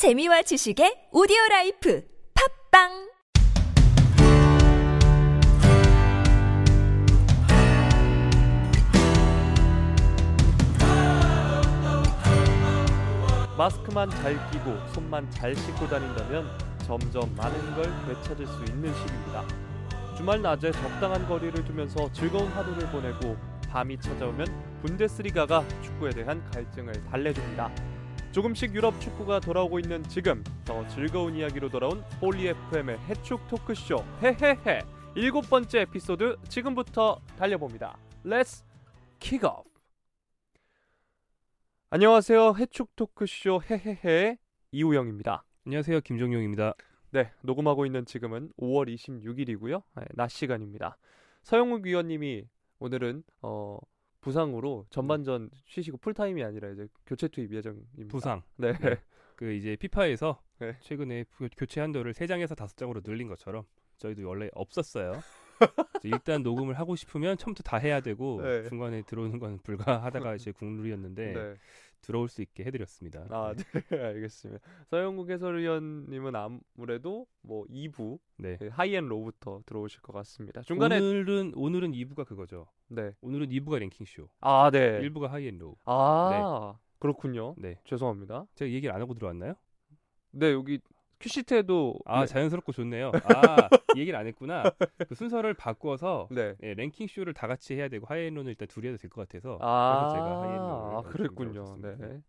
재미와 지식의 오디오 라이프 팟빵 마스크만 잘 끼고 손만 잘 씻고 다닌다면 점점 많은 걸 되찾을 수 있는 시기입니다. 주말 낮에 적당한 거리를 두면서 즐거운 하루를 보내고 밤이 찾아오면 분데스리가가 축구에 대한 갈증을 달래줍니다. 조금씩 유럽 축구가 돌아오고 있는 지금 더 즐거운 이야기로 돌아온 홀리 FM의 해축 토크쇼 헤헤헤 일곱 번째 에피소드 지금부터 달려봅니다. Let's kick off. 안녕하세요. 해축 토크쇼 헤헤헤 이우영입니다. 안녕하세요. 김정용입니다. 네, 녹음하고 있는 지금은 5월 26일이고요. 네, 낮 시간입니다. 서형욱 위원님이 오늘은 어, 부상으로 전반전 쉬시고 풀타임이 아니라 이제 교체 투입 예정입니다. 부상. 네. 네. 그 이제 피파에서 네. 최근에 교- 교체 한도를 3장에서 5장으로 늘린 것처럼 저희도 원래 없었어요. 일단 녹음을 하고 싶으면 처음부터 다 해야 되고 네. 중간에 들어오는 건 불가하다가 이제 국룰이었는데 네. 들어올 수 있게 해드렸습니다. 아, 네. 알겠습니다. 서형욱 해설위원님은 아무래도 뭐 2부 네. high and low부터 들어오실 것 같습니다. 중간에 오늘은 오늘은 2부가 그거죠. 네. 오늘은 2부가 랭킹 쇼. 아, 네. 1부가 high and low. 아, 그렇군요. 네. 죄송합니다. 제가 얘기를 안 하고 들어왔나요? 네, 여기 큐시트에도 아 네. 자연스럽고 좋네요. 아 얘기를 안 했구나. 그 순서를 바꿔서 네. 네, 랭킹 쇼를 다 같이 해야 되고 high and low는 일단 둘이 해도 될 것 같아서 아, 그래서 제가 high and low를 아, 그랬군요. 네.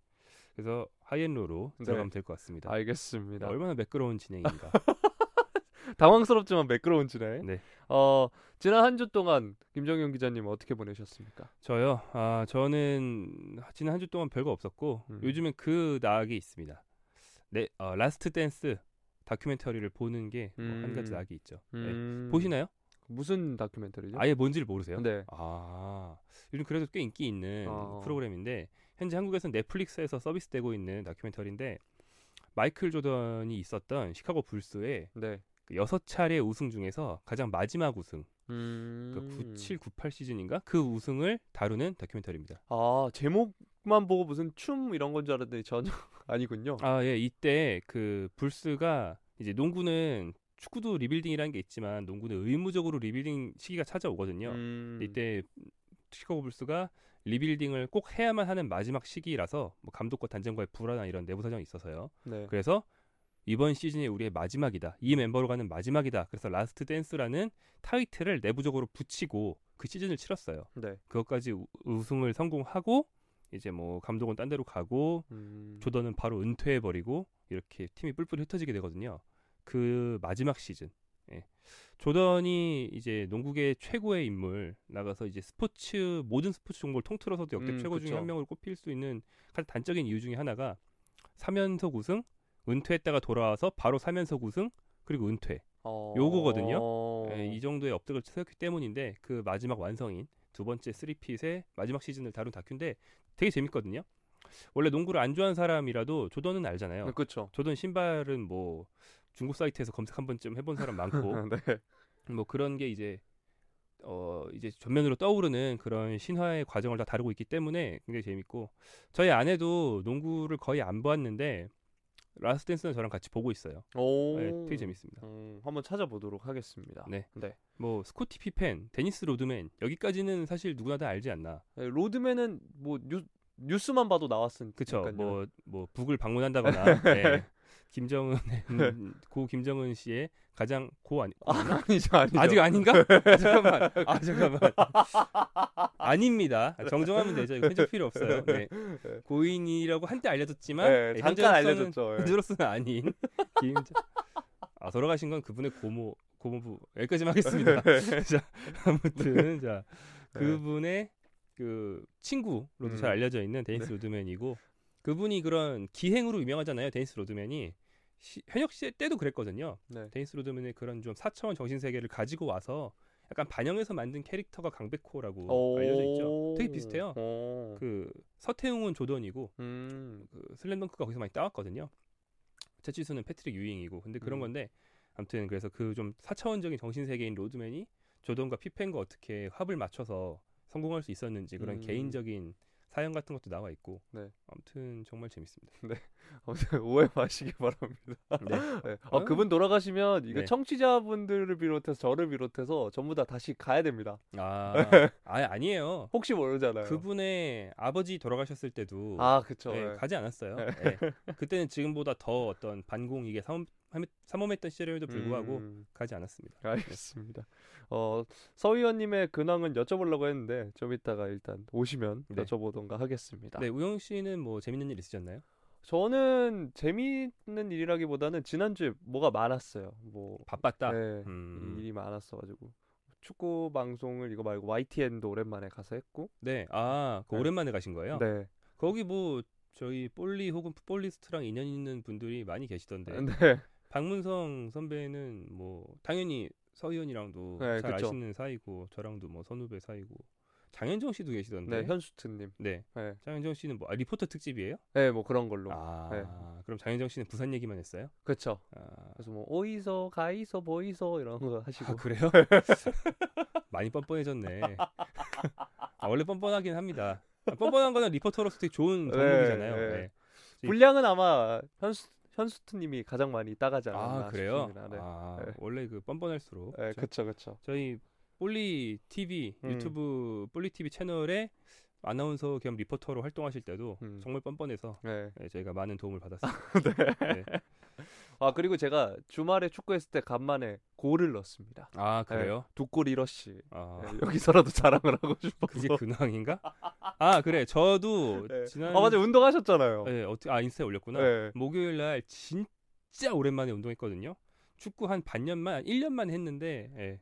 그래서 high and low로 네. 들어가면 될 것 같습니다. 알겠습니다. 얼마나 매끄러운 진행인가. 당황스럽지만 매끄러운 진행. 네. 어, 지난 한 주 동안 김정용 기자님 어떻게 보내셨습니까? 저요. 아 저는 지난 한 주 동안 별거 없었고 음. 요즘엔 그 낙이 있습니다. 네, 어, Last Dance 다큐멘터리를 보는 게 한 음. 가지 낙이 있죠. 네. 음, 보시나요? 무슨 다큐멘터리죠? 아예 뭔지를 모르세요? 네. 아 요즘 그래도 꽤 인기 있는 어. 프로그램인데 현재 한국에서는 넷플릭스에서 서비스되고 있는 다큐멘터리인데 마이클 조던이 있었던 시카고 불스의 네. 그 여섯 차례 우승 중에서 가장 마지막 우승 음. 그 97, 98 시즌인가 그 우승을 다루는 다큐멘터리입니다. 아, 제목 만 보고 무슨 춤 이런 건 줄 알았는데 전혀 아니군요. 아 예 이때 그 불스가 이제 농구는 축구도 rebuilding이라는 게 있지만 농구는 의무적으로 리빌딩 시기가 찾아오거든요. 음. 이때 시카고 불스가 rebuilding을 꼭 해야만 하는 마지막 시기라서 뭐 감독과 단장과의 불화나 이런 내부 사정이 있어서요. 네. 그래서 이번 시즌이 우리의 마지막이다. 이 멤버로 가는 마지막이다. 그래서 Last Dance라는 타이틀을 내부적으로 붙이고 그 시즌을 치렀어요. 네. 그것까지 우- 우승을 성공하고 이제 뭐 감독은 딴 데로 가고 음. 조던은 바로 은퇴해 버리고 이렇게 팀이 뿔뿔이 흩어지게 되거든요. 그 마지막 시즌. 예. 조던이 이제 농구계 최고의 인물 나가서 이제 스포츠 모든 스포츠 종목을 통틀어서도 역대 음, 최고 그쵸. 중에 한 명으로 꼽힐 수 있는 가장 단적인 이유 중에 하나가 3연속 우승, 은퇴했다가 돌아와서 바로 3연속 우승, 그리고 은퇴. 어... 요거거든요. 예, 이 정도의 업적을 세웠기 때문인데 그 마지막 완성인 두 번째 3peat의 마지막 시즌을 다룬 다큐인데 되게 재밌거든요. 원래 농구를 안 좋아하는 사람이라도 조던은 알잖아요. 네, 그렇죠. 조던 신발은 뭐 중고 사이트에서 검색 한 번쯤 해본 사람 많고 네. 뭐 그런 게 이제 어 이제 전면으로 떠오르는 그런 신화의 과정을 다 다루고 있기 때문에 굉장히 재밌고 저희 아내도 농구를 거의 안 보았는데 Last Dance는 저랑 같이 보고 있어요. 오. 네, 되게 재밌습니다. 음, 한번 찾아보도록 하겠습니다. 네. 네. 뭐 스코티 피펜, 데니스 로드맨 여기까지는 사실 누구나 다 알지 않나. 네, 로드맨은 뭐 뉴, 뉴스만 봐도 나왔으니까. 그쵸? 뭐뭐 북을 방문한다거나 네. 김정은 음, 고 김정은 씨의 가장 고 아니 아, 아니죠, 아니죠. 아직 아닌가? 아, 잠깐만. 아 잠깐만. 아닙니다. 정정하면 되죠. 이거 편집 필요 없어요. 네. 고인이라고 한때 알려졌지만 네, 네, 잠깐 알려졌죠. 예. 현재로서는 아닌 김정. 아 돌아가신 건 그분의 고모 고모부 여기까지만 하겠습니다. 자 아무튼 자 그분의 그 친구로도 네. 음. 잘 알려져 있는 데니스 네. 로드맨이고 그분이 그런 기행으로 유명하잖아요. 데니스 로드맨이 시- 현역 시절 때도 그랬거든요. 네. 데니스 로드맨의 그런 좀 4차원 정신 세계를 가지고 와서 약간 반영해서 만든 캐릭터가 강백호라고 오. 알려져 있죠. 되게 비슷해요. 오. 그 서태웅은 조던이고 음. 그 슬램덩크가 거기서 많이 따왔거든요. 채치수는 패트릭 유잉이고 근데 그런 음. 건데 아무튼 그래서 그좀 4차원적인 정신 세계인 로드맨이 조던과 피펜과 어떻게 합을 맞춰서 성공할 수 있었는지 그런 음. 개인적인 사연 같은 것도 나와 있고 네. 아무튼 정말 재밌습니다. 아무튼 오해 마시기 바랍니다. 네. 네. 어, 그분 돌아가시면 이거 네. 청취자분들을 비롯해서 저를 비롯해서 전부 다 다시 가야 됩니다. 아, 아 아니에요. 혹시 모르잖아요. 그분의 아버지 돌아가셨을 때도 아 그쵸. 네, 네. 가지 않았어요. 네. 그때는 지금보다 더 어떤 반공이게 삼, 삼엄했던 시절에도 불구하고 음, 가지 않았습니다. 알겠습니다. 어, 서 의원님의 근황은 여쭤보려고 했는데 좀 이따가 일단 오시면 네. 여쭤보던가 하겠습니다. 네, 우영 씨는 뭐 재밌는 일 있으셨나요? 저는 재미있는 일이라기보다는 지난주에 뭐가 많았어요. 뭐 바빴다. 네, 음. 일이 많았어가지고 축구 방송을 이거 말고 YTN도 오랜만에 가서 했고. 네, 아, 그 네. 오랜만에 가신 거예요? 네. 거기 뭐 저희 볼리 혹은 풋볼리스트랑 인연 있는 분들이 많이 계시던데 네. 박문성 선배는 뭐 당연히 서 위원이랑도 네, 잘 그쵸. 아시는 사이고 저랑도 뭐 선후배 사이고 장현정 씨도 계시던데 네, 현수트님. 네. 네. 장현정 씨는 뭐 아, 리포터 특집이에요? 네, 뭐 그런 걸로. 아 네. 그럼 장현정 씨는 부산 얘기만 했어요? 그렇죠. 아, 그래서 뭐 오이소, 가이소, 보이소 이런 거 하시고. 아, 그래요? 많이 뻔뻔해졌네. 아, 원래 뻔뻔하긴 합니다. 아, 뻔뻔한 거는 리포터로서 되게 좋은 네, 덕목이잖아요. 네. 네. 분량은 아마 현수 현수트님이 가장 많이 따가지 않았나 아 그래요? 싶습니다. 네. 아 네. 원래 그 뻔뻔할수록 네, 저- 그쵸, 그쵸. 저희 볼리 TV 음. 유튜브 볼리 TV 채널에 아나운서 겸 리포터로 활동하실 때도 음. 정말 뻔뻔해서 네. 네, 저희가 많은 도움을 받았습니다. 네. 아 그리고 제가 주말에 축구했을 때 간만에 골을 넣었습니다. 아 그래요? 두골 1어시. 아 네, 여기서라도 자랑을 하고 싶어서. 그게 근황인가? 아 그래 저도 네. 지난 아 맞아 운동하셨잖아요. 네, 어떻게 아 인스타에 올렸구나. 네. 목요일 날 진짜 오랜만에 운동했거든요. 축구 한 반년만, 1년만 했는데 예,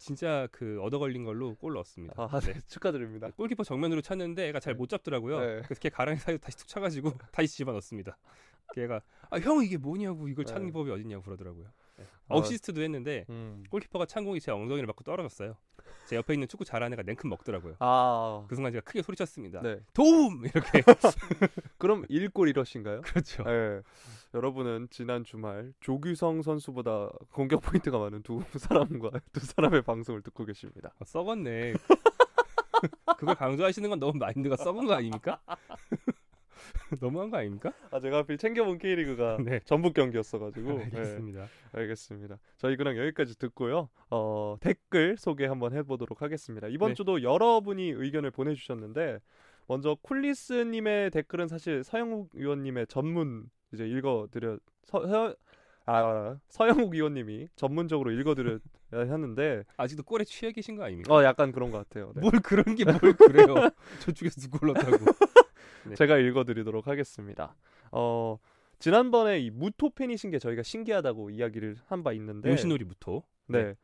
진짜 그 얻어 걸린 걸로 골 넣었습니다. 아, 네. 네. 축하드립니다. 골키퍼 정면으로 찼는데 애가 잘 못 잡더라고요. 네. 그래서 걔 가랑이 사이로 다시 툭 차가지고 다시 집어 넣습니다. 걔가 아 형 이게 뭐냐고 이걸 차는 네. 법이 어딨냐고 그러더라고요. 네. 아. 어시스트도 했는데 음. 골키퍼가 찬 공이 제 엉덩이를 맞고 떨어졌어요. 제 옆에 있는 축구 잘하는 애가 냉큼 먹더라고요. 아. 그 순간 제가 크게 소리쳤습니다. 네. 도움 이렇게 그럼 1골 1어시인가요? 그렇죠. 네. 여러분은 지난 주말 조규성 선수보다 공격 포인트가 많은 두 사람과 두 사람의 방송을 듣고 계십니다. 아, 썩었네. 그걸 강조하시는 건 너무 마인드가 썩은 거 아닙니까? 너무한 거 아닙니까? 아 제가 하필 챙겨본 K리그가 네. 전북 경기였어가지고 네, 알겠습니다. 알겠습니다. 저희 그냥 여기까지 듣고요. 어, 댓글 소개 한번 해보도록 하겠습니다. 이번 네. 주도 여러분이 의견을 보내주셨는데 먼저 쿨리스님의 댓글은 사실 서영욱 의원님의 전문 이제 읽어드려 서, 서, 아, 서영욱 의원님이 전문적으로 읽어드려 하는데 아직도 꼴에 취해 계신 거 아닙니까? 어 약간 그런 것 같아요. 네. 뭘 그런 게 뭘 그래요? 저쪽에서 누구 올랐다고? 네. 제가 읽어드리도록 하겠습니다. 어 지난번에 이 무토 팬이신 게 저희가 신기하다고 이야기를 한 바 있는데 요시노리 무토. 네.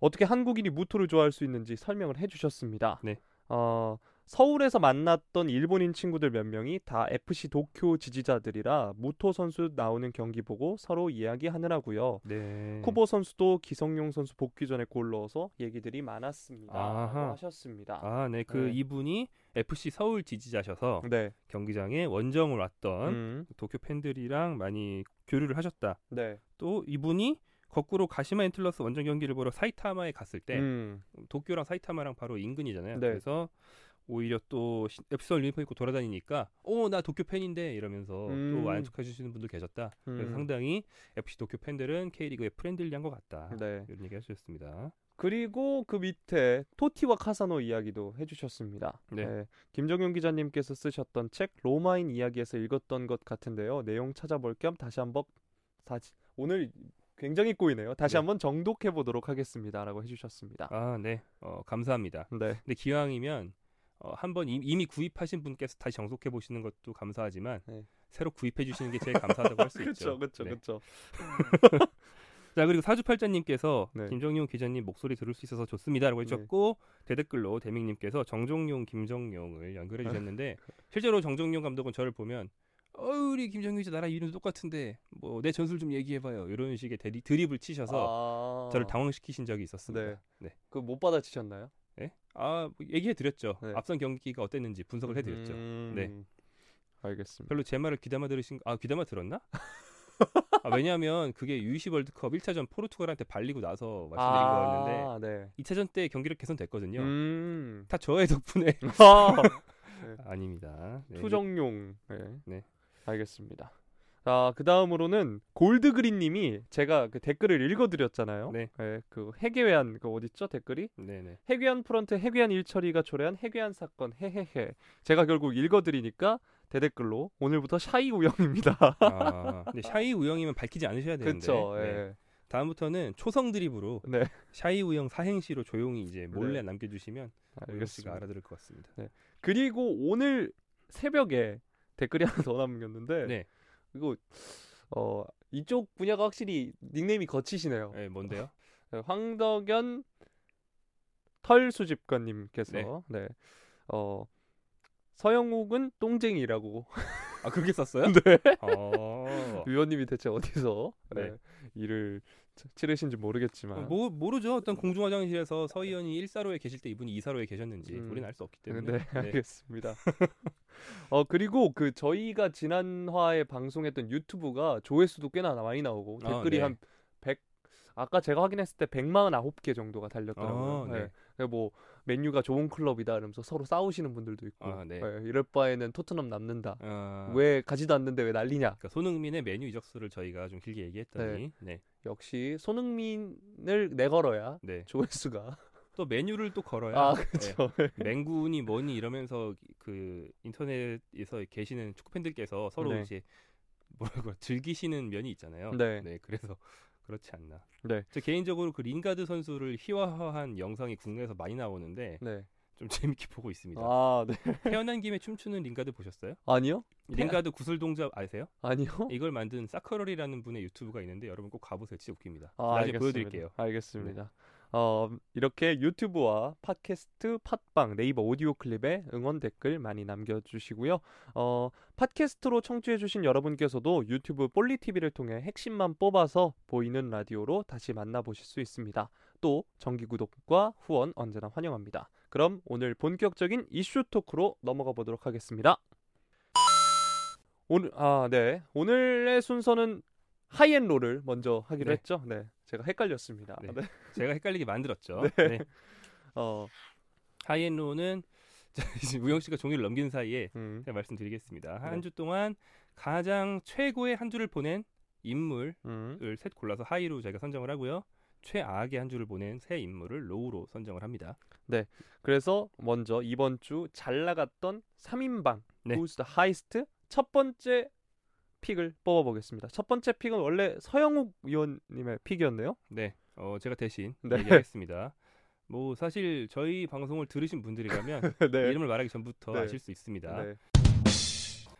어떻게 한국인이 무토를 좋아할 수 있는지 설명을 해주셨습니다. 네. 어, 서울에서 만났던 일본인 친구들 몇 명이 다 FC 도쿄 지지자들이라 무토 선수 나오는 경기 보고 서로 이야기하느라고요. 네. 쿠보 선수도 기성용 선수 복귀 전에 골 넣어서 얘기들이 많았습니다. 아하. 하셨습니다. 아, 네. 그 네. 이분이 FC 서울 지지자셔서 네. 경기장에 원정을 왔던 음, 도쿄 팬들이랑 많이 교류를 하셨다. 네. 또 이분이 거꾸로 가시마 엔틀러스 원정 경기를 보러 사이타마에 갔을 때 음, 도쿄랑 사이타마랑 바로 인근이잖아요. 네. 그래서 오히려 또 서울 유니폼 입고 돌아다니니까 어 나 도쿄 팬인데 이러면서 음. 또 만족해 주시는 분들 계셨다. 그래서 음. 상당히 FC 도쿄 팬들은 K리그에 friendly한 것 같다. 네. 이런 얘기 하셨습니다. 그리고 그 밑에 토티와 카사노 이야기도 해주셨습니다. 네. 김정용 기자님께서 쓰셨던 책 로마인 이야기에서 읽었던 것 같은데요. 내용 찾아볼 겸 다시 한번 다시 오늘 굉장히 꼬이네요. 다시 네. 한번 정독해 보도록 하겠습니다라고 해주셨습니다. 아, 네. 어, 감사합니다. 네, 근데 기왕이면 어, 한번 이- 이미 구입하신 분께서 다시 정독해 보시는 것도 감사하지만 네. 새로 구입해 주시는 게 제일 감사하다고 할 수 있죠. 그렇죠, 그렇죠, 네. 그렇죠. 자 그리고 사주팔자님께서 네. 김정용 기자님 목소리 들을 수 있어서 좋습니다라고 해주셨고 대댓글로 대민님께서 정종용 김정용을 연결해 주셨는데 실제로 정종용 감독은 저를 보면 어 우리 김정용 기자 나랑 이름 똑같은데 뭐 내 전술 좀 얘기해봐요 이런 식의 대리, 드립을 치셔서 아, 저를 당황시키신 적이 있었습니다. 네. 네. 그 못 받아치셨나요? 네? 아뭐 얘기해 드렸죠. 네. 앞선 경기가 어땠는지 분석을 해 드렸죠. 음, 네. 알겠습니다. 별로 제 말을 귀담아 들으신 아 귀담아 들었나? 아, 왜냐하면 그게 U20 월드컵 1차전 포르투갈한테 발리고 나서 말씀드린 거였는데 아, 네. 2차전 때 경기력 개선됐거든요. 음. 다 저의 덕분에 아, 아닙니다. 네, 투정용. 네. 네. 알겠습니다. 아, 그 다음으로는 골드그린님이 제가 그 댓글을 읽어드렸잖아요. 네. 그 해괴한 그 어딨죠 댓글이? 네네. 해괴한 프런트 해괴한 일처리가 초래한 해괴한 사건 헤헤헤. 제가 결국 읽어드리니까 대댓글로 오늘부터 shy 우영입니다. 아, 근데 shy 우영이면 밝히지 않으셔야 되는데. 그쵸. 네. 예. 다음부터는 초성 드립으로 네. shy 우영 사행시로 조용히 이제 몰래 남겨주시면 우영 씨가 알겠습니다. 알아들을 것 같습니다. 그리고 오늘 새벽에 댓글이 하나 더 남겼는데 네. 이거 어 이쪽 분야가 확실히 닉네임이 거치시네요. 네, 뭔데요? 네, 황덕연 털 수집가님께서 네. 네. 어 서영욱은 똥쟁이라고 아 그렇게 썼어요? 네. 어. 위원님이 대체 어디서 네. 네. 일을 치- 치르신지 모르겠지만 뭐 모르죠. 어떤 공중 화장실에서 서 의원이 1사로에 계실 때 이분이 2사로에 계셨는지 음. 우리는 알 수 없기 네, 때문에. 네. 알겠습니다. 어 그리고 그 저희가 지난 화에 방송했던 유튜브가 조회수도 꽤나 많이 나오고 아, 댓글이 네. 한 100 아까 제가 확인했을 때 149개 정도가 달렸더라고요. 아, 네. 네. 그뭐 맨유가 좋은 클럽이다 이러면서 서로 싸우시는 분들도 있고 아, 네. 네, 이럴 바에는 토트넘 남는다. 어, 왜 가지도 않는데 왜 난리냐? 그러니까 손흥민의 메뉴 이적수를 저희가 좀 길게 얘기했더니 네. 역시 손흥민을 내걸어야 네. 조회수가 또 메뉴를 또 걸어야 아 네. 그렇죠. 맹구니 뭐니 이러면서 그 인터넷에서 계시는 축구 팬들께서 서로 네. 이제 뭐라고 즐기시는 면이 있잖아요. 네. 그래서 그렇지 않나. 네. 저 개인적으로 그 링가드 선수를 희화화한 영상이 국내에서 많이 나오는데 네. 좀 재밌게 보고 있습니다. 아 네. 태어난 김에 춤추는 링가드 보셨어요? 아니요? 링가드 구슬 동작 아세요? 아니요? 이걸 만든 사커럴이라는 분의 유튜브가 있는데 여러분 꼭 가보세요. 진짜 웃깁니다. 아, 나중에 알겠습니다. 보여드릴게요. 네. 알겠습니다. 어, 이렇게 유튜브와 팟캐스트, 팟빵, 네이버 오디오 클립에 응원 댓글 많이 남겨주시고요. 어, 팟캐스트로 청취해주신 여러분께서도 유튜브 볼리TV를 통해 핵심만 뽑아서 보이는 라디오로 다시 만나보실 수 있습니다. 또 정기 구독과 후원 언제나 환영합니다. 그럼 오늘 본격적인 이슈 토크로 넘어가 보도록 하겠습니다. 오늘 아, 네. 오늘의 순서는 하이엔로를 먼저 하기로 네. 했죠. 네. 제가 헷갈렸습니다. 네. 네. 제가 헷갈리게 만들었죠. 네. 네. 어, High N Low는 우영 씨가 종이를 넘기는 사이에 음, 제가 말씀드리겠습니다. 네. 한주 동안 가장 최고의 한 주를 보낸 인물을 음. 셋 골라서 high로 저희가 선정을 하고요. 최악의 한 주를 보낸 세 인물을 low로 선정을 합니다. 그래서 먼저 이번 주 잘 나갔던 3인방 네. Who's the Highest 첫 번째 pick을 뽑아보겠습니다. 첫 번째 pick은 원래 서형욱 위원님의 pick이었네요. 네, 어, 제가 대신 네. 얘기하겠습니다. 뭐 사실 저희 방송을 들으신 분들이라면 네. 이름을 말하기 전부터 네. 아실 수 있습니다. 네.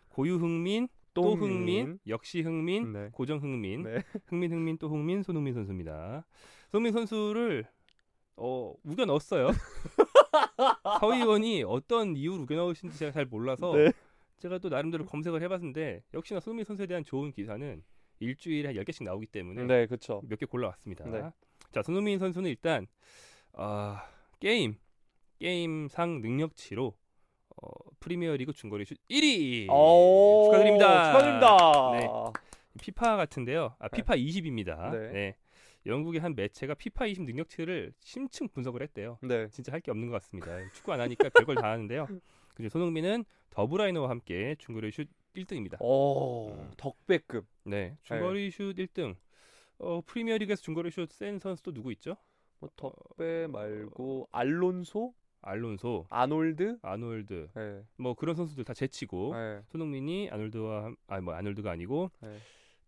고유 흥민, 또 흥민, 역시 흥민, 네. 고정 흥민, 네. 흥민 흥민 또 흥민, 손흥민 선수입니다. 손흥민 선수를 어, 우겨 넣었어요. 서 의원이 어떤 이유로 우겨 넣으신지 제가 잘 몰라서 네. 제가 또 나름대로 검색을 해봤는데 역시나 손흥민 선수에 대한 좋은 기사는 일주일에 한 10개씩 나오기 때문에 네, 그렇죠. 몇 개 골라왔습니다. 네. 자, 손흥민 선수는 일단 아, 게임 게임상 능력치로 어, 프리미어리그 중거리 슛 1위 축하드립니다. 축하드립니다. 네. 피파 같은데요. 아, 피파 20입니다. 네. 네. 영국의 한 매체가 피파 20 능력치를 심층 분석을 했대요. 네. 진짜 할 게 없는 것 같습니다. 축구 안 하니까 별걸 다 하는데요. 그리고 손흥민은 더브라이너와 함께 중거리 슛 1등입니다. 오, 음. 덕배급. 네, 중거리 슛 1등. 어, 프리미어리그에서 중거리 슛 센 선수 또 누구 있죠? 뭐 덕배 말고 알론소, 알론소, 아놀드. 아놀드, 네. 뭐 그런 선수들 다 제치고 네. 손흥민이 아놀드와 함- 아니 뭐 아놀드가 아니고 네.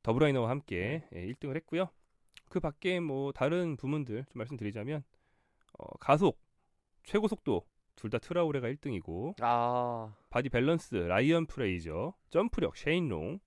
더브라이너와 함께 예, 1등을 했고요. 그 밖에 뭐 다른 부문들 좀 말씀드리자면 어, 가속, 최고 속도 둘 다 트라우레가 1등이고 아, body balance 라이언 프레이저, 점프력 쉐인 롱,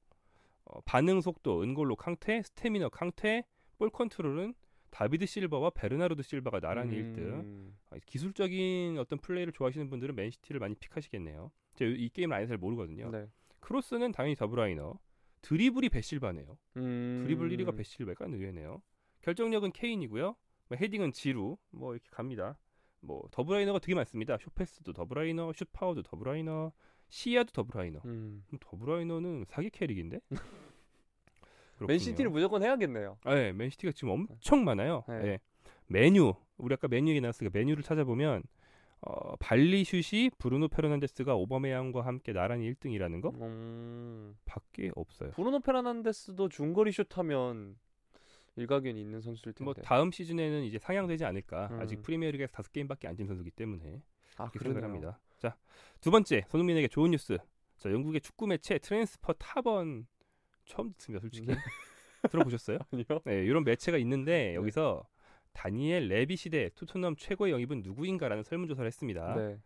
어, 반응 속도 은골로 캉테, 스태미너 캉테, 볼 컨트롤은 다비드 실바와 베르나르도 실바가 나란히 1등. 음. 아, 기술적인 어떤 플레이를 좋아하시는 분들은 맨시티를 많이 pick하시겠네요. 제가 이 게임을 아예 잘 모르거든요. 네. 크로스는 당연히 더브라이너. 드리블이 베실바네요. 음. 드리블 1위가 베실바가 의외네요. 결정력은 케인이고요. 뭐 헤딩은 지루. 뭐 이렇게 갑니다. 뭐 더브라이너가 되게 많습니다. 숏패스도 더브라이너, 슛파워도 더브라이너, 시야도 더브라이너. 음. 그럼 더브라이너는 사기 캐릭인데? 맨시티를 무조건 해야겠네요. 아, 네, 맨시티가 지금 엄청 많아요. 네. 네. 맨유 우리 아까 맨유 얘기 나왔으니까 맨유를 찾아보면 어, 발리슛이 브루노 페르난데스가 오바메양과 함께 나란히 1등이라는 거 음, 밖에 없어요. 브루노 페르난데스도 중거리 슛하면 일가견이 있는 선수일 텐데. 뭐 다음 시즌에는 이제 상향되지 않을까. 음. 아직 프리미어리그에서 다섯 게임밖에 안 뛴 선수기 때문에 아, 그렇게 합니다. 자, 두 번째 손흥민에게 좋은 뉴스. 자, 영국의 축구 매체 트랜스퍼 탑은 처음 듣습니다, 솔직히. 네. 들어보셨어요? 아니요. 네, 이런 매체가 있는데 여기서 다니엘 레비 시대 토트넘 최고의 영입은 누구인가라는 설문조사를 했습니다. 네.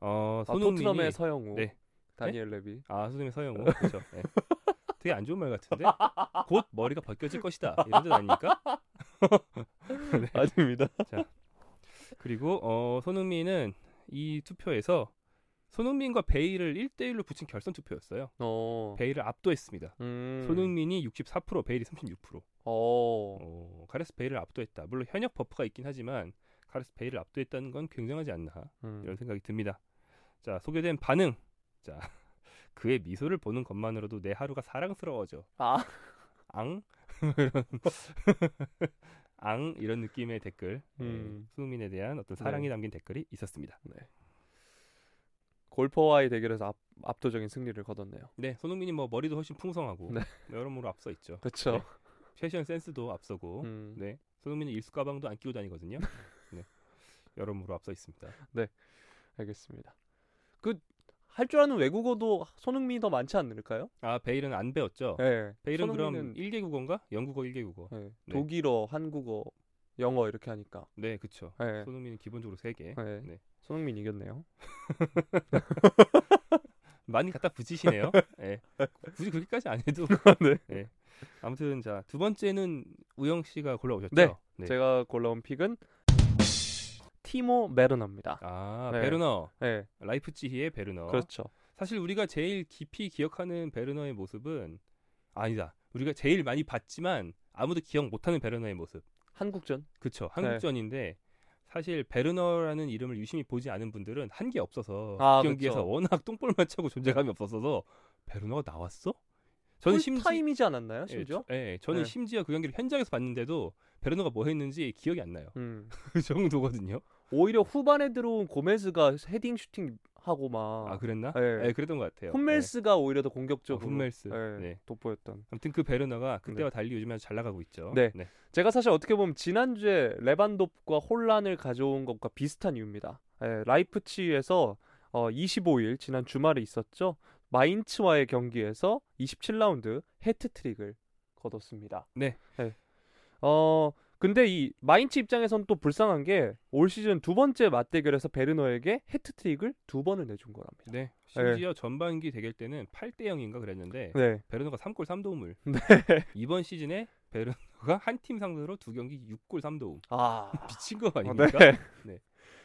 어, 아, 손흥민이 토트넘의 서형욱. 네. 다니엘 레비. 아, 손흥민 서형욱. 그렇죠. 네. 되게 안 좋은 말 같은데. 곧 머리가 벗겨질 것이다. 이런 뜻 아닙니까? 네. 아닙니다. 그리고 어, 손흥민은 이 투표에서 손흥민과 베일을 1대1로 붙인 결선 투표였어요. 어. 베일을 압도했습니다. 음. 손흥민이 64%, 베일이 36%. 어. 어, 가레스 베일을 압도했다. 물론 현역 buff가 있긴 하지만 가레스 베일을 압도했다는 건 굉장하지 않나 음. 이런 생각이 듭니다. 자 소개된 반응. 자 그의 미소를 보는 것만으로도 내 하루가 사랑스러워져. 아. 앙 이런 앙 이런 느낌의 댓글. 네, 음. 손흥민에 대한 어떤 사랑이 네. 담긴 댓글이 있었습니다. 골퍼와의 대결에서 압, 압도적인 승리를 거뒀네요. 네, 손흥민이 뭐 머리도 훨씬 풍성하고 네. 여러모로 앞서 있죠. 그렇죠. 네. 패션 센스도 앞서고, 음. 네, 손흥민은 일수 가방도 안 끼고 다니거든요. 네, 여러모로 앞서 있습니다. 알겠습니다. 그 할 줄 아는 외국어도 손흥민이 더 많지 않을까요? 아 베일은 안 배웠죠. 네. 베일은 그럼 손흥민은 1개 국어인가? 영국어 1개 국어. 네. 네. 독일어, 한국어, 영어 이렇게 하니까. 네, 그쵸. 네. 손흥민은 기본적으로 3개. 네. 네. 손흥민 이겼네요. 많이 갖다 붙이시네요. 네. 굳이 그렇게까지 안 해도. 네. 아무튼 자 두 번째는 우영 씨가 골라오셨죠. 네. 제가 골라온 픽은 티모 메르너입니다. 아 네. 베르너 네. 라이프치히의 베르너. 그렇죠. 사실 우리가 제일 깊이 기억하는 베르너의 모습은 아니다. 우리가 제일 많이 봤지만 아무도 기억 못하는 베르너의 모습. 한국전. 그쵸. 네. 한국전인데 사실 베르너라는 이름을 유심히 보지 않은 분들은 한 게 없어서 아, 그 경기에서 그쵸. 워낙 똥볼만 차고 존재감이 없어서 베르너가 나왔어? 저는 심지어 풀타임이지 않았나요? 예, 심지어? 저, 예, 저는 네. 심지어 그 경기를 현장에서 봤는데도 베르너가 뭐 했는지 기억이 안 나요. 음. 그 정도거든요. 오히려 후반에 들어온 고메즈가 헤딩 슈팅 하고 막 아 그랬나? 네. 예, 그랬던 것 같아요. 훈멜스가 오히려 더 예. 어, 공격적으로 훈멜스. 네. 네. 돋보였던. 아무튼 그 베르너가 그때와 달리 요즘에 아주 잘 나가고 있죠. 네. 제가 사실 어떻게 보면 지난주에 레반도프과 혼란을 가져온 것과 비슷한 이유입니다. 예, 라이프치히에서 어, 25일 지난 주말에 있었죠. 마인츠와의 경기에서 27라운드 해트트릭을 거뒀습니다. 네. 어 근데 이 마인츠 입장에선 또 불쌍한 게 올 시즌 두 번째 맞대결에서 베르너에게 해트트릭을 두 번을 내준 거랍니다. 네. 심지어 전반기 대결 때는 8대 0인가 그랬는데 네. 베르너가 3골 3도움을 네. 이번 시즌에 베르너가 한 팀 상대로 두 경기 6골 3도움 아. 미친 거 어, 아닙니까? 네. 네.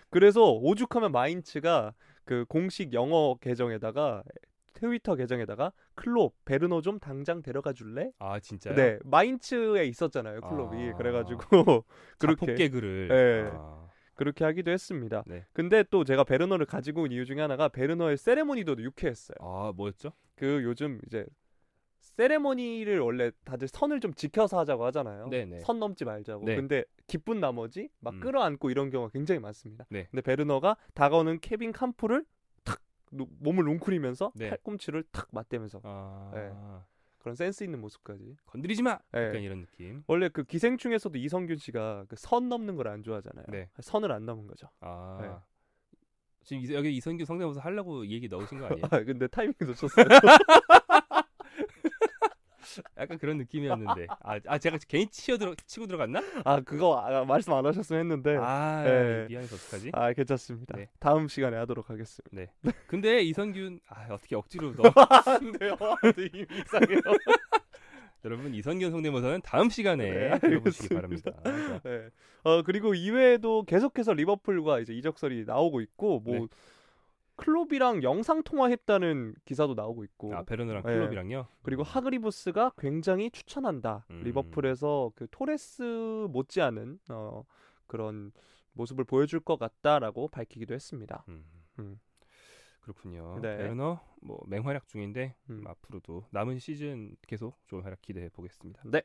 그래서 오죽하면 마인츠가 그 공식 영어 계정에다가 트위터 계정에다가 클롭 베르너 좀 당장 데려가 줄래? 아 진짜요? 네, 마인츠에 있었잖아요 클롭이. 아. 그래가지고 그렇게 개그를 네. 아, 그렇게 하기도 했습니다. 네. 근데 또 제가 베르너를 가지고 온 이유 중에 하나가 베르너의 세레모니도 유쾌했어요. 아 뭐였죠? 그 요즘 이제 세레모니를 원래 다들 선을 좀 지켜서 하자고 하잖아요. 네네. 선 넘지 말자고. 네. 근데 기쁜 나머지 막 음. 끌어안고 이런 경우가 굉장히 많습니다. 네. 근데 베르너가 다가오는 케빈 캄플을 몸을 웅크리면서 네. 팔꿈치를 탁 맞대면서 아 네. 그런 센스 있는 모습까지. 건드리지 마. 네. 약간 이런 느낌. 원래 그 기생충에서도 이성균 씨가 그 선 넘는 걸 안 좋아하잖아요. 네. 선을 안 넘은 거죠. 아 네. 지금 이- 여기 이성규 성대모사 하려고 이 얘기 넣으신 거 아니에요? 아, 근데 타이밍 놓쳤어요. 약간 그런 느낌이었는데. 아, 아 제가 괜히 치어 들어 치고 들어갔나? 아 그거 아, 말씀 안 하셨으면 했는데. 아, 아 네. 미안해서 어떡하지? 괜찮습니다. 네. 다음 시간에 하도록 하겠습니다. 네. 근데 이성균 아 어떻게 억지로 넣 안 돼요. 이미 이상해요. 여러분 이성균 성대모사는 다음 시간에 네, 들어보시기. 바랍니다. 자, 네. 어 그리고 이외에도 계속해서 리버풀과 이제 이적설이 나오고 있고 뭐 네. 클롭이랑 영상 통화했다는 기사도 나오고 있고 아 베르너랑 네. 클롭이랑요. 그리고 하그리부스가 굉장히 추천한다. 음. 리버풀에서 그 토레스 못지않은 어 그런 모습을 보여줄 것 같다라고 밝히기도 했습니다. 음. 음. 그렇군요. 네. 베르너 뭐 맹활약 중인데 음. 음, 앞으로도 남은 시즌 계속 좋은 활약 기대해 보겠습니다. 네.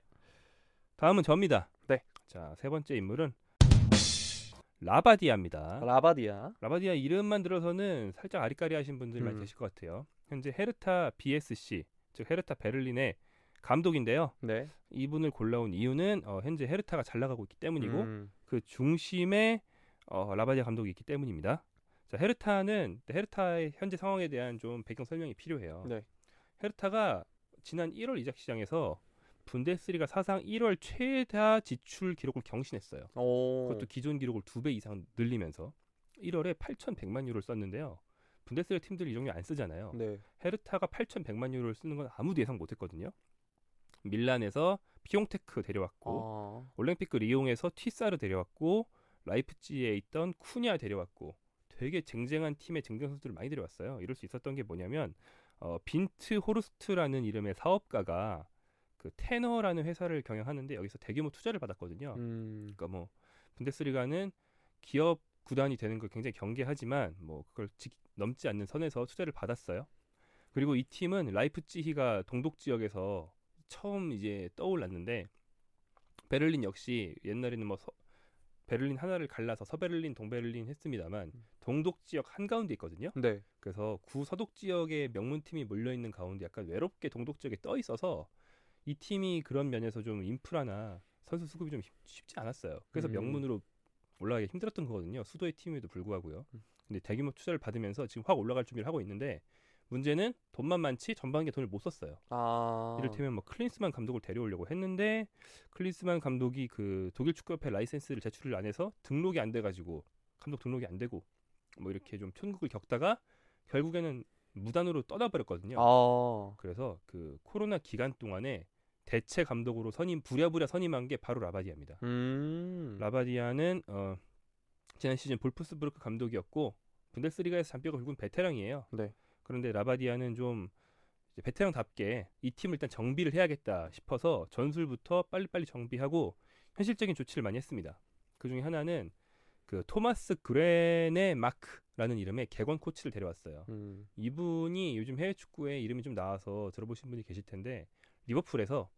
다음은 접니다. 네. 자, 세 번째 인물은 라바디아입니다. 라바디아. 라바디아 이름만 들어서는 살짝 아리까리하신 분들 많이 음. 계실 것 같아요. 현재 헤르타 BSC 즉 헤르타 베를린의 감독인데요. 네. 이분을 골라온 이유는 어, 현재 헤르타가 잘 나가고 있기 때문이고 음. 그 중심에 어, 라바디아 감독이 있기 때문입니다. 자, 헤르타는 헤르타의 현재 상황에 대한 좀 배경 설명이 필요해요. 네. 헤르타가 지난 1월 이적 시장에서 분데스리가 사상 1월 최다 지출 기록을 경신했어요. 오. 그것도 기존 기록을 두 배 이상 늘리면서 1월에 8,100만 유로를 썼는데요. 분데스리가 팀들이 이 정도 안 쓰잖아요. 네. 헤르타가 8,100만 유로를 쓰는 건 아무도 예상 못했거든요. 밀란에서 피옹테크 데려왔고 아. 올랭피크 리옹에서 투사르 데려왔고 라이프치히에 있던 쿠냐 데려왔고 되게 쟁쟁한 팀의 쟁쟁 선수들을 많이 데려왔어요. 이럴 수 있었던 게 뭐냐면 어, 빈트호르스트라는 이름의 사업가가 그 테너라는 회사를 경영하는데 여기서 대규모 투자를 받았거든요. 음. 그러니까 뭐 분데스리가는 기업 구단이 되는 걸 굉장히 경계하지만 뭐 그걸 지, 넘지 않는 선에서 투자를 받았어요. 그리고 이 팀은 라이프치히가 동독 지역에서 처음 이제 떠올랐는데 베를린 역시 옛날에는 뭐 서, 베를린 하나를 갈라서 서베를린, 동베를린 했습니다만 동독 지역 한 가운데 있거든요. 네. 그래서 구서독 지역에 명문 팀이 몰려 있는 가운데 약간 외롭게 동독 지역에 떠 있어서 이 팀이 그런 면에서 좀 인프라나 선수 수급이 좀 쉽- 쉽지 않았어요. 그래서 음. 명문으로 올라가기 힘들었던 거거든요. 수도의 팀에도 불구하고요. 음. 근데 대규모 투자를 받으면서 지금 확 올라갈 준비를 하고 있는데 문제는 돈만 많지 전반기에 돈을 못 썼어요. 아. 이를테면 뭐 클린스만 감독을 데려오려고 했는데 클린스만 감독이 그 독일 축구협회 라이센스를 제출을 안 해서 등록이 안 돼가지고 감독 등록이 안 되고 뭐 이렇게 좀 촌극을 겪다가 결국에는 무단으로 떠나버렸거든요. 아. 그래서 그 코로나 기간 동안에 대체 감독으로 선임 부랴부랴 선임한 게 바로 라바디아입니다. 음. 라바디아는 어, 지난 시즌 볼프스부르크 감독이었고 분데스리가에서 잔뼈가 굵은 베테랑이에요. 네. 그런데 라바디아는 좀 베테랑답게 이 팀을 일단 정비를 해야겠다 싶어서 전술부터 빨리빨리 정비하고 현실적인 조치를 많이 했습니다. 그 중에 하나는 그 토마스 그뢰네마크라는 이름의 객원 코치를 데려왔어요. 음. 이분이 요즘 해외 축구에 이름이 좀 나와서 들어보신 분이 계실 텐데 리버풀에서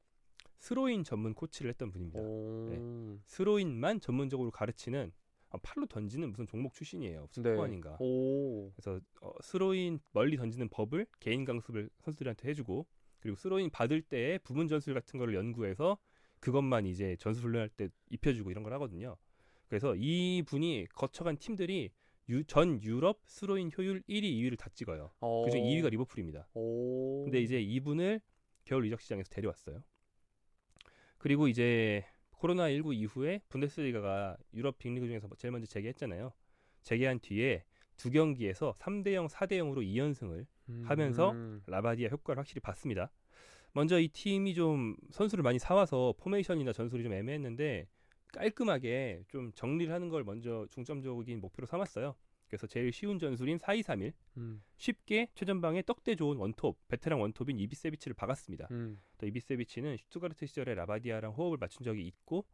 스로인 전문 코치를 했던 분입니다. 오. 네. 스로인만 전문적으로 가르치는 아, 팔로 던지는 무슨 종목 출신이에요. 무슨 네. 포환인가. 오. 그래서 어, 스로인 멀리 던지는 법을 개인 강습을 선수들한테 해주고 그리고 스로인 받을 때의 부분 전술 같은 거를 연구해서 그것만 이제 전술 훈련할 때 입혀주고 이런 걸 하거든요. 그래서 이 분이 거쳐간 팀들이 유- 전 유럽 스로인 효율 1위, 2위를 다 찍어요. 어. 그중 2위가 리버풀입니다. 오. 근데 이제 이분을 겨울 이적 시장에서 데려왔어요. 그리고 이제 코로나 19 이후에 분데스리가가 유럽 빅리그 중에서 제일 먼저 재개했잖아요. 재개한 뒤에 두 경기에서 3대 0, 4대 0으로 2연승을 하면서 음. 라바디아 효과를 확실히 봤습니다. 먼저 이 팀이 좀 선수를 많이 사와서 포메이션이나 전술이 좀 애매했는데 깔끔하게 좀 정리를 하는 걸 먼저 중점적인 목표로 삼았어요. 그래서 제일 쉬운 전술인 4-2-3-1 음. 쉽게 최전방에 떡대 좋은 원톱 베테랑 원톱인 이비세비치를 박았습니다. 음. 또 이비세비치는 슈투가르트 시절에 라바디아랑 호흡을 맞춘 적이 있고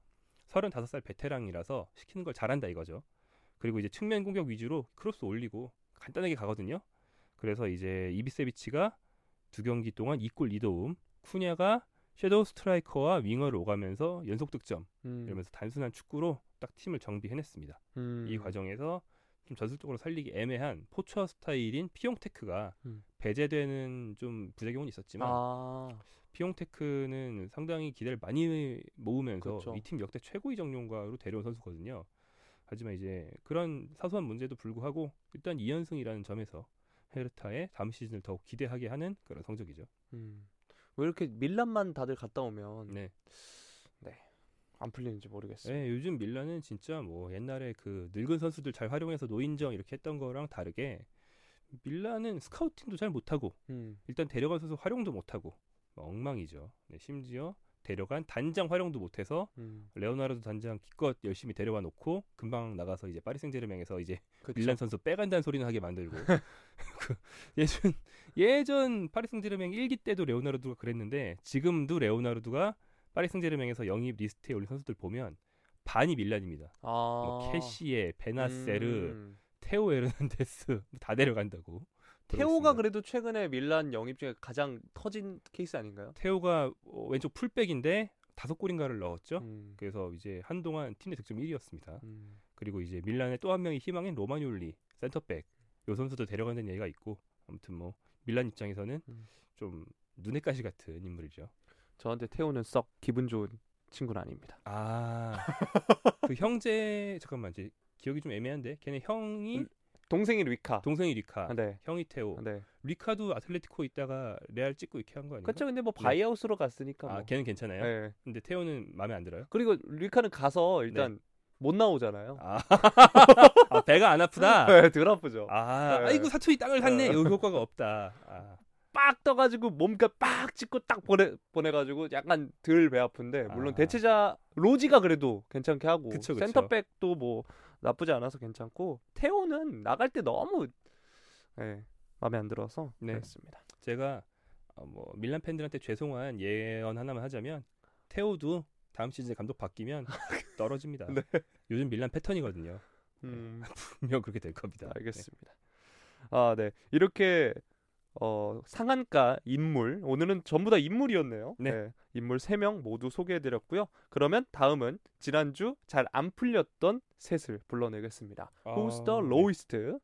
35살 베테랑이라서 시키는 걸 잘한다 이거죠. 그리고 이제 측면 공격 위주로 크로스 올리고 간단하게 가거든요. 그래서 이제 이비세비치가 두 경기 동안 2골 2도움, 쿠냐가 섀도우 스트라이커와 윙어를 오가면서 연속 득점 음. 이러면서 단순한 축구로 딱 팀을 정비해냈습니다. 음. 이 과정에서 좀 전술적으로 살리기 애매한 포처 스타일인 피옹테크가 음. 배제되는 좀 부작용은 있었지만 아. 피옹테크는 상당히 기대를 많이 모으면서 그렇죠. 이팀 역대 최고의 정용가로 데려온 선수거든요. 하지만 이제 그런 사소한 문제도 불구하고 일단 2연승이라는 점에서 헤르타의 다음 시즌을 더욱 기대하게 하는 그런 성적이죠. 음. 왜 이렇게 밀란만 다들 갔다 오면 네. 안 풀리는지 모르겠어요. 네, 요즘 밀란은 진짜 뭐 옛날에 그 늙은 선수들 잘 활용해서 노인정 이렇게 했던 거랑 다르게 밀란은 스카우팅도 잘 못하고 음. 일단 데려간 선수 활용도 못하고 뭐 엉망이죠. 네, 심지어 데려간 단장 활용도 못해서 음. 레오나르도 단장 기껏 열심히 데려와 놓고 금방 나가서 이제 파리 생제르맹에서 이제 그쵸. 밀란 선수 빼간다는 소리는 하게 만들고 그 예전 예전 파리 생제르맹 1기 때도 레오나르도가 그랬는데 지금도 레오나르도가 파리 생제르맹에서 영입 리스트에 올린 선수들 보면 반이 밀란입니다. 아. 뭐 케시에, 베나세르, 음. 테오 에르난데스 다 데려간다고. 테오가. 그래도 최근에 밀란 영입 중에 가장 터진 케이스 아닌가요? 테오가 어, 왼쪽 풀백인데 다섯 골인가를 넣었죠. 음. 그래서 이제 한동안 팀내 득점 1위였습니다. 음. 그리고 이제 밀란의 또 한 명의 희망인 로마뉴올리 센터백 요 선수도 데려간다는 얘기가 있고 아무튼 뭐 밀란 입장에서는 음. 좀 눈의 가시 같은 인물이죠. 저한테 테오는 썩 기분 좋은 친구는 아닙니다. 아, 그 형제 잠깐만 이제 기억이 좀 애매한데 걔네 형이 음, 동생이 뤼카. 동생이 뤼카, 아, 네. 형이 테오. 네. 뤼카도 아틀레티코 있다가 레알 찍고 이렇게 한 거 아니에요? 그렇죠. 근데 뭐 buyout으로 갔으니까 아, 뭐. 걔는 괜찮아요. 네. 근데 테오는 마음에 안 들어요? 그리고 뤼카는 가서 일단 못 나오잖아요. 아, 아, 배가 안 아프다. 네, 덜 아프죠. 아, 네. 아이고 사투리 땅을 샀네. 네. 요 효과가 없다. 아, 빡 떠가지고 몸가 빡 찍고 딱 보내 보내가지고 약간 덜 배 아픈데 물론 아. 대체자 로지가 그래도 괜찮게 하고 그쵸, 그쵸. 센터백도 뭐 나쁘지 않아서 괜찮고 테오는 나갈 때 너무 예, 마음에 안 들어서 네. 그랬습니다. 제가 어, 뭐 밀란 팬들한테 죄송한 예언 하나만 하자면 테오도 다음 시즌에 감독 바뀌면 떨어집니다. 네. 요즘 밀란 패턴이거든요. 음, 분명 그렇게 될 겁니다. 알겠습니다. 아, 네. 이렇게 어, 상한가 인물 오늘은 전부 다 인물이었네요. 네. 인물 3명 모두 소개해 드렸고요. 그러면 다음은 지난주 잘 안 풀렸던 셋을 불러내겠습니다. 아, Who's the 네.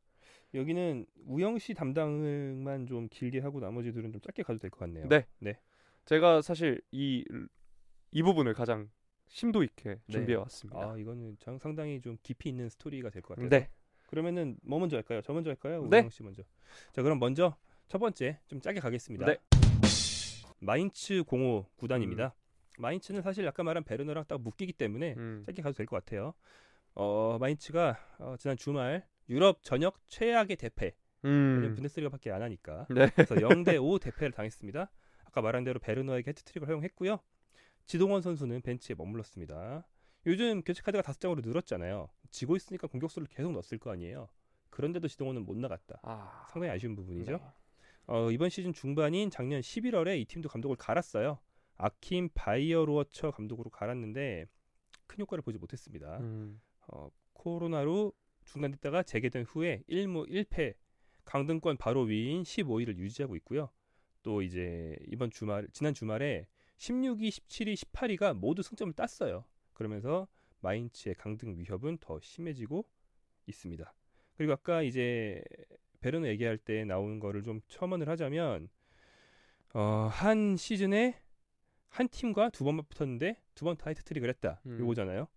여기는 우영 씨 담당만 좀 길게 하고 나머지들은 좀 짧게 가도 될 것 같네요. 네. 네. 제가 사실 이 이 부분을 가장 심도 있게 네. 준비해 왔습니다. 아 이거는 장- 상당히 좀 깊이 있는 스토리가 될 것 같아요. 네. 그러면은 뭐 먼저 할까요? 저 먼저 할까요? 네. 우영 씨 먼저. 자 그럼 먼저 첫 번째 좀 짧게 가겠습니다. 네. 마인츠 05 구단입니다. 마인츠는 사실 아까 말한 베르너랑 딱 묶이기 때문에 음. 짧게 가도 될 것 같아요. 어 마인츠가 어, 지난 주말 유럽 전역 최악의 대패. 음. 분데스리가밖에 안 하니까. 네. 그래서 0대 5 대패를 당했습니다. 아까 말한 대로 베르너에게 해트트릭을 허용했고요. 지동원 선수는 벤치에 머물렀습니다. 요즘 교체 카드가 다섯 장으로 늘었잖아요. 지고 있으니까 공격수를 계속 넣었을 거 아니에요. 그런데도 지동원은 못 나갔다. 아. 상당히 아쉬운 부분이죠. 네. 어, 이번 시즌 중반인 작년 11월에 이 팀도 감독을 갈았어요. 아힘 바이어로르처 감독으로 갈았는데 큰 효과를 보지 못했습니다. 음. 어, 코로나로 중단됐다가 재개된 후에 1무 1패 강등권 바로 위인 15위를 유지하고 있고요. 또 이제 이번 주말 지난 주말에 16위, 17위, 18위가 모두 승점을 땄어요. 그러면서 마인츠의 강등 위협은 더 심해지고 있습니다. 그리고 아까 이제 베르너 얘기할 때 나오는 거를 좀 첨언을 하자면 어, 한 시즌에 한 팀과 두 번만 붙었는데 두번다 헤트트릭을 했다. 음. 요거잖아요.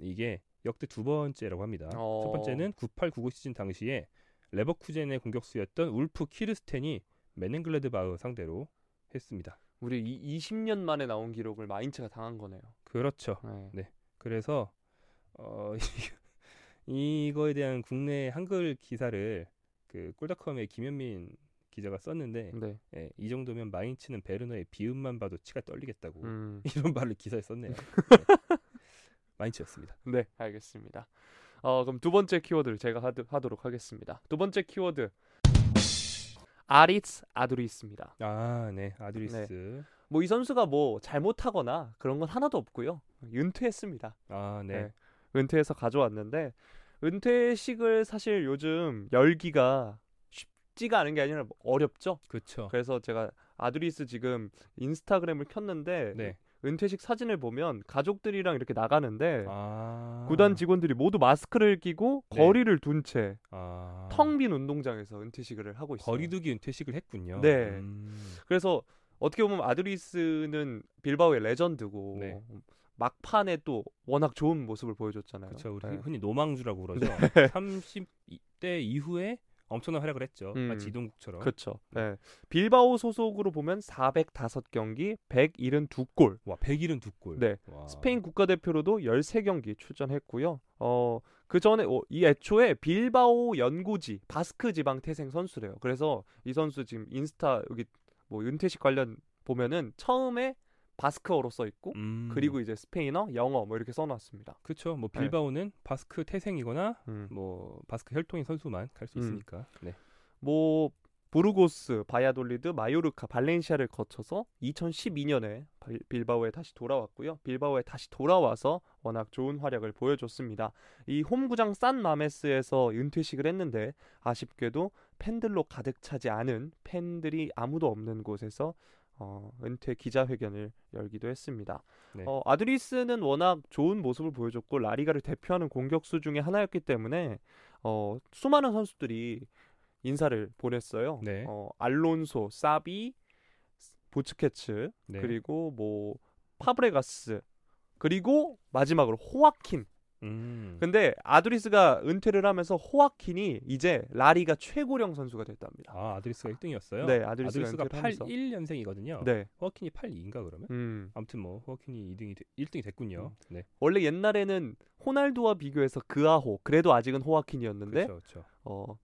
이게 역대 두 번째라고 합니다. 어. 첫 번째는 98-99 시즌 당시에 레버쿠젠의 공격수였던 울프 키르스텐이 메넨글레드바흐 상대로 했습니다. 우리 이 20년 만에 나온 기록을 마인츠가 당한 거네요. 그렇죠. 네. 그래서 어, 이거에 대한 국내 한글 기사를 그 꿀닷컴의 김현민 기자가 썼는데 네. 예, 이 정도면 마인츠는 베르너의 비음만 봐도 치가 떨리겠다고 음. 이런 말을 기사에 썼네요. 네. 마인츠였습니다. 네, 알겠습니다. 어, 그럼 두 번째 키워드를 제가 하드, 하도록 하겠습니다. 두 번째 키워드 아리츠 아두리스입니다. 아, 네, 아두리스. 뭐이 선수가 뭐 잘못하거나 그런 건 하나도 없고요. 은퇴했습니다. 아, 네. 네. 은퇴해서 가져왔는데 은퇴식을 사실 요즘 열기가 쉽지가 않은 게 아니라 어렵죠. 그렇죠. 그래서 제가 아두리스 지금 인스타그램을 켰는데 네. 은퇴식 사진을 보면 가족들이랑 이렇게 나가는데 아. 구단 직원들이 모두 마스크를 끼고 네. 거리를 둔채 아. 텅빈 운동장에서 은퇴식을 하고 있어요. 거리두기 은퇴식을 했군요. 네. 음. 그래서 어떻게 보면 아드리스는 빌바오의 레전드고 네. 막판에 또 워낙 좋은 모습을 보여줬잖아요. 그렇죠. 우리 네. 흔히 노망주라고 그러죠. 30대 이후에 엄청난 활약을 했죠. 음. 마치 이동국처럼. 그렇죠. 네. 빌바오 소속으로 보면 405경기, 172골. 와, 172골. 네. 와. 스페인 국가대표로도 13경기 출전했고요. 어, 그 전에 어, 이 애초에 빌바오 연고지 바스크 지방 태생 선수래요. 그래서 이 선수 지금 인스타 여기 뭐 은퇴식 관련 보면은 처음에 바스크어로 써 있고 음. 그리고 이제 스페인어, 영어 뭐 이렇게 써놨습니다. 그렇죠. 뭐 네. 빌바오는 바스크 태생이거나 음. 뭐 바스크 혈통인 선수만 갈수 음. 있으니까. 네. 뭐 부르고스, 바야돌리드, 마요르카, 발렌시아를 거쳐서 2012년에 빌바오에 다시 돌아왔고요. 빌바오에 다시 돌아와서 워낙 좋은 활약을 보여줬습니다. 이 홈구장 산 마메스에서 은퇴식을 했는데 아쉽게도 팬들로 가득 차지 않은 팬들이 아무도 없는 곳에서 어, 은퇴 기자회견을 열기도 했습니다. 네. 어, 아드리스는 워낙 좋은 모습을 보여줬고 라리가를 대표하는 공격수 중에 하나였기 때문에 어, 수많은 선수들이 인사를 보냈어요. 네. 어, 알론소, 사비, 보츠케츠 네. 그리고 뭐 파브레가스 그리고 마지막으로 호아킨. 음. 근데 아드리스가 은퇴를 하면서 호아킨이 이제 라리가 최고령 선수가 됐답니다. 아 아드리스가 1등이었어요. 네, 아드리스가 아드리스가 은퇴를 하면서. 81년생이거든요. 네. 호아킨이 82인가 그러면? 음. 아무튼 뭐 호아킨이 2등이 1등이 됐군요. 네. 원래 옛날에는 호날두와 비교해서 그아호 그래도 아직은 호아킨이었는데 그렇죠. 그렇죠. 어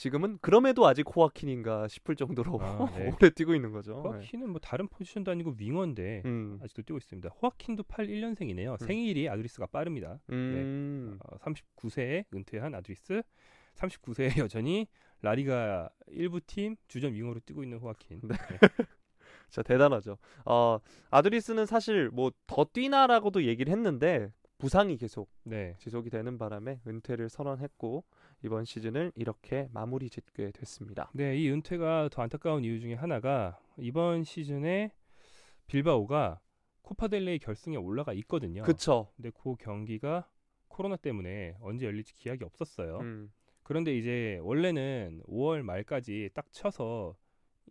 지금은 그럼에도 아직 호아킨인가 싶을 정도로 아, 네. 오래 뛰고 있는 거죠. 네. 호아킨은 뭐 다른 포지션도 아니고 윙어인데 음. 아직도 뛰고 있습니다. 호아킨도 81년생이네요. 음. 생일이 아드리스가 빠릅니다. 음. 어, 39세에 은퇴한 아드리스, 39세에 여전히 라리가 일부 팀 주전 윙어로 뛰고 있는 호아킨. 네. 진짜 대단하죠. 어 아드리스는 사실 뭐 더 뛰나라고도 얘기를 했는데 부상이 계속 네. 지속이 되는 바람에 은퇴를 선언했고 이번 시즌을 이렇게 마무리 짓게 됐습니다. 네, 이 은퇴가 더 안타까운 이유 중에 하나가 이번 시즌에 빌바오가 코파델레이 결승에 올라가 있거든요. 그쵸. 근데 그 경기가 코로나 때문에 언제 열릴지 기약이 없었어요. 음. 그런데 이제 원래는 5월 말까지 딱 쳐서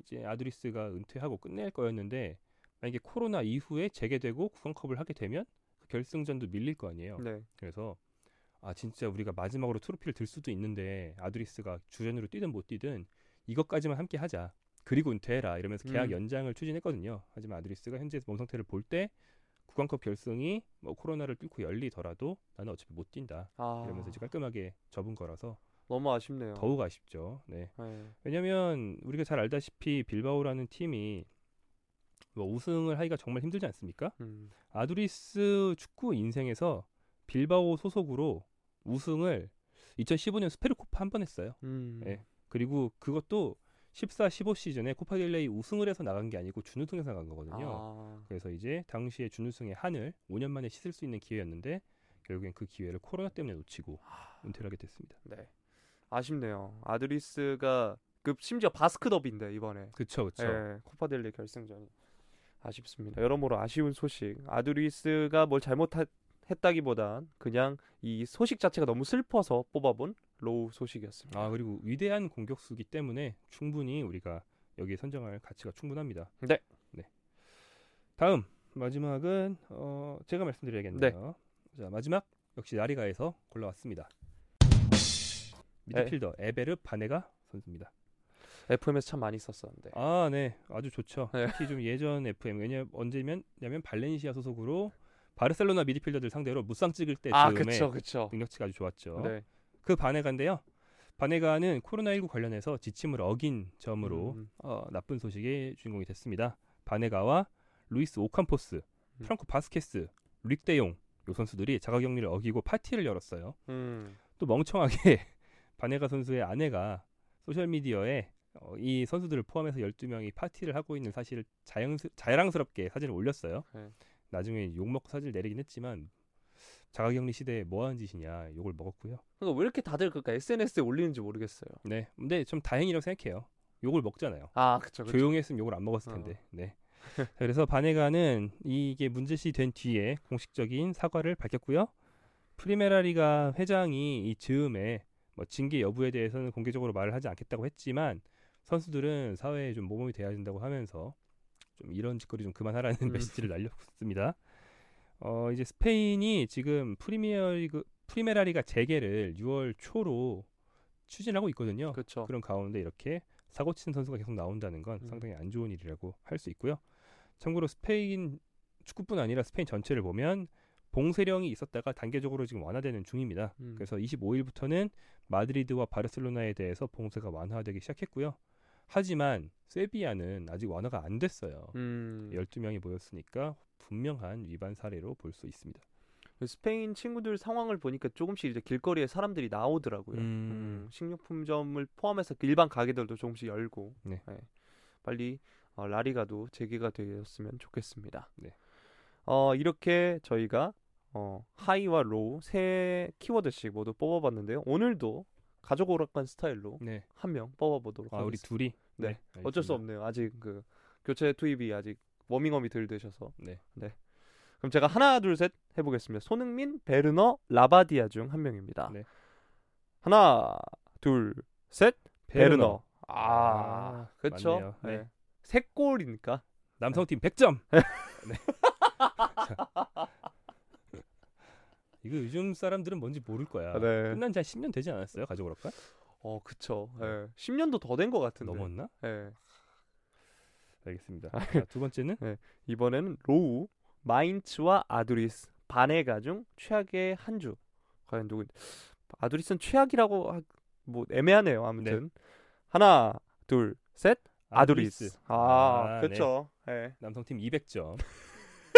이제 아드리스가 은퇴하고 끝낼 거였는데 만약에 코로나 이후에 재개되고 구강컵을 하게 되면 그 결승전도 밀릴 거 아니에요. 네. 그래서 아 진짜 우리가 마지막으로 트로피를 들 수도 있는데 아드리스가 주전으로 뛰든 못 뛰든 이것까지만 함께 하자. 그리고 은퇴해라 이러면서 계약 음. 연장을 추진했거든요. 하지만 아드리스가 현재 몸 상태를 볼 때 구강컵 결승이 뭐 코로나를 뚫고 열리더라도 나는 어차피 못 뛴다. 아, 이러면서 이제 깔끔하게 접은 거라서 너무 아쉽네요. 더욱 아쉽죠. 네. 네. 왜냐면 우리가 잘 알다시피 빌바오라는 팀이 뭐 우승을 하기가 정말 힘들지 않습니까? 음. 아두리스 축구 인생에서 빌바오 소속으로 우승을 2015년 스페르코파 한 번 했어요. 음. 네. 그리고 그것도 14, 15 시즌에 코파델레이 우승을 해서 나간 게 아니고 준우승에서 나간 거거든요. 아, 그래서 이제 당시에 준우승의 한을 5년 만에 씻을 수 있는 기회였는데 결국엔 그 기회를 코로나 때문에 놓치고 은퇴를 하게 됐습니다. 네. 아쉽네요. 아두리스가 그 심지어 바스크 더비인데 이번에 그쵸, 그쵸. 예, 코파델레이 결승전이 아쉽습니다. 여러모로 아쉬운 소식. 아두리스가 뭘 잘못 했다기보단 그냥 이 소식 자체가 너무 슬퍼서 뽑아본 low 소식이었습니다. 아 그리고 위대한 공격수기 때문에 충분히 우리가 여기에 선정할 가치가 충분합니다. 네. 네. 다음 마지막은 어 제가 말씀드려야겠네요. 자 마지막 역시 나리가에서 골라왔습니다. 미드필더 에베르 바네가 선수입니다. FM에서 참 많이 썼었는데. 아, 네, 아주 좋죠. 네. 특히 좀 예전 FM 왜냐 언제면 냐면 발렌시아 소속으로 바르셀로나 미드필더들 상대로 무쌍 찍을 때 아, 즈음에 그쵸, 그쵸. 능력치가 아주 좋았죠. 네. 그 바네가인데요. 바네가는 코로나19 관련해서 지침을 어긴 점으로 음. 어, 나쁜 소식의 주인공이 됐습니다. 바네가와 루카스 오캄포스, 음. 프랑코 바스케스, 뤽 데용 요 선수들이 자가격리를 어기고 파티를 열었어요. 음. 또 멍청하게 바네가 선수의 아내가 소셜 미디어에 어, 이 선수들을 포함해서 12명이 파티를 하고 있는 사실을 자연스, 자랑스럽게 사진을 올렸어요. 네. 나중에 욕 먹고 사진을 내리긴 했지만 자가격리 시대에 뭐 하는 짓이냐 욕을 먹었고요. 그러니까 왜 이렇게 다들 그니까 SNS에 올리는지 모르겠어요. 네. 근데 좀 다행이라고 생각해요. 욕을 먹잖아요. 아, 그쵸, 그쵸. 조용했으면 욕을 안 먹었을 어. 텐데. 네. 자, 그래서 바네가는 이게 문제시 된 뒤에 공식적인 사과를 밝혔고요. 프리메라리가 회장이 이 즈음에 뭐 징계 여부에 대해서는 공개적으로 말을 하지 않겠다고 했지만 선수들은 사회에 좀 모범이 돼야 된다고 하면서 좀 이런 짓거리 좀 그만하라는 음. 메시지를 날렸습니다. 어 이제 스페인이 지금 프리미어리그 프리메라리가 재개를 6월 초로 추진하고 있거든요. 그쵸. 그런 가운데 이렇게 사고 치는 선수가 계속 나온다는 건 음. 상당히 안 좋은 일이라고 할 수 있고요. 참고로 스페인 축구뿐 아니라 스페인 전체를 보면 봉쇄령이 있었다가 단계적으로 지금 완화되는 중입니다. 음. 그래서 25일부터는 마드리드와 바르셀로나에 대해서 봉쇄가 완화되기 시작했고요. 하지만 세비야는 아직 완화가 안 됐어요. 음. 12명이 모였으니까 분명한 위반 사례로 볼 수 있습니다. 스페인 친구들 상황을 보니까 조금씩 이제 길거리에 사람들이 나오더라고요. 음. 음, 식료품점을 포함해서 그 일반 가게들도 조금씩 열고 네. 빨리 어, 라리가도 재개가 되었으면 좋겠습니다. 네. 어, 이렇게 저희가 어, high와 low 세 키워드씩 모두 뽑아봤는데요. 오늘도 가족 오락관 스타일로 네. 한 명 뽑아보도록 아 우리 하겠습니다. 둘이 네. 어쩔 수 없네요. 아직 그 교체 투입이 아직 워밍업이 덜 되셔서. 네. 그럼 제가 하나 둘 셋 해보겠습니다. 손흥민, 베르너, 라바디아 중 한 명입니다. 네. 하나 둘 셋. 베르너. 아, 아, 그렇죠. 네. 네. 세 골이니까. 남성팀 100점. 네. 이거 요즘 사람들은 뭔지 모를 거야. 네. 끝난 지 한 10년 되지 않았어요? 가져오랄까? 어, 그쵸. 예. 10년도 더 된 것 같은데. 넘었나? 예. 알겠습니다. 자, 두 번째는 이번에는 low, 마인츠와 아두리스, 바네가 중 최악의 한 주. 과연 누구? 아두리스는 최악이라고 하, 뭐 애매하네요. 아무튼 하나, 둘, 셋. 아두리스. 아, 아, 그렇죠. 예. 남성팀 200점.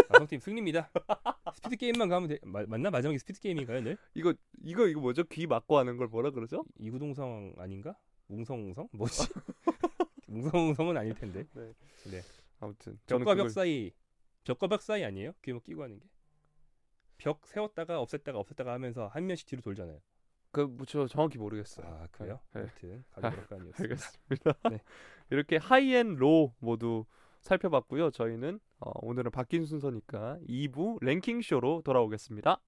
남성팀 승리입니다. 스피드 게임만 가면 돼. 마, 맞나? 마지막에 스피드 게임인가요, 늘? 이거 이거 이거 뭐죠? 귀 막고 하는 걸 뭐라 그러죠? 이구동성 아닌가? 웅성웅성? 뭐지? 웅성웅성은 아닐 텐데. 아무튼 저는 벽과 벽 그걸- 사이 벽과 벽 사이 아니에요? 귀에 뭐 끼고 하는 게? 벽 세웠다가 없앴다가 없앴다가 하면서 한 면씩 뒤로 돌잖아요. 그 뭐죠? 정확히 모르겠어요. 아 그래요? 네. 아무튼 가족박간이었습니다. 알겠습니다. 네. 이렇게 하이엔 로 모두 살펴봤고요. 저희는 어, 오늘은 바뀐 순서니까 2부 랭킹쇼로 돌아오겠습니다.